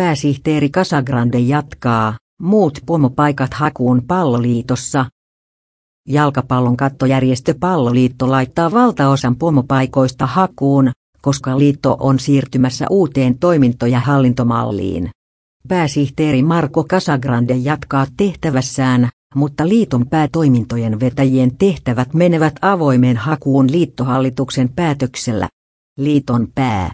pääsihteeri Casagrande jatkaa, muut pomopaikat hakuun palloliitossa. Jalkapallon kattojärjestö Palloliitto laittaa valtaosan pomopaikoista hakuun, koska liitto on siirtymässä uuteen toiminto- ja hallintomalliin. Pääsihteeri Marko Casagrande jatkaa tehtävässään, mutta liiton päätoimintojen vetäjien tehtävät menevät avoimeen hakuun liittohallituksen päätöksellä. Liiton pää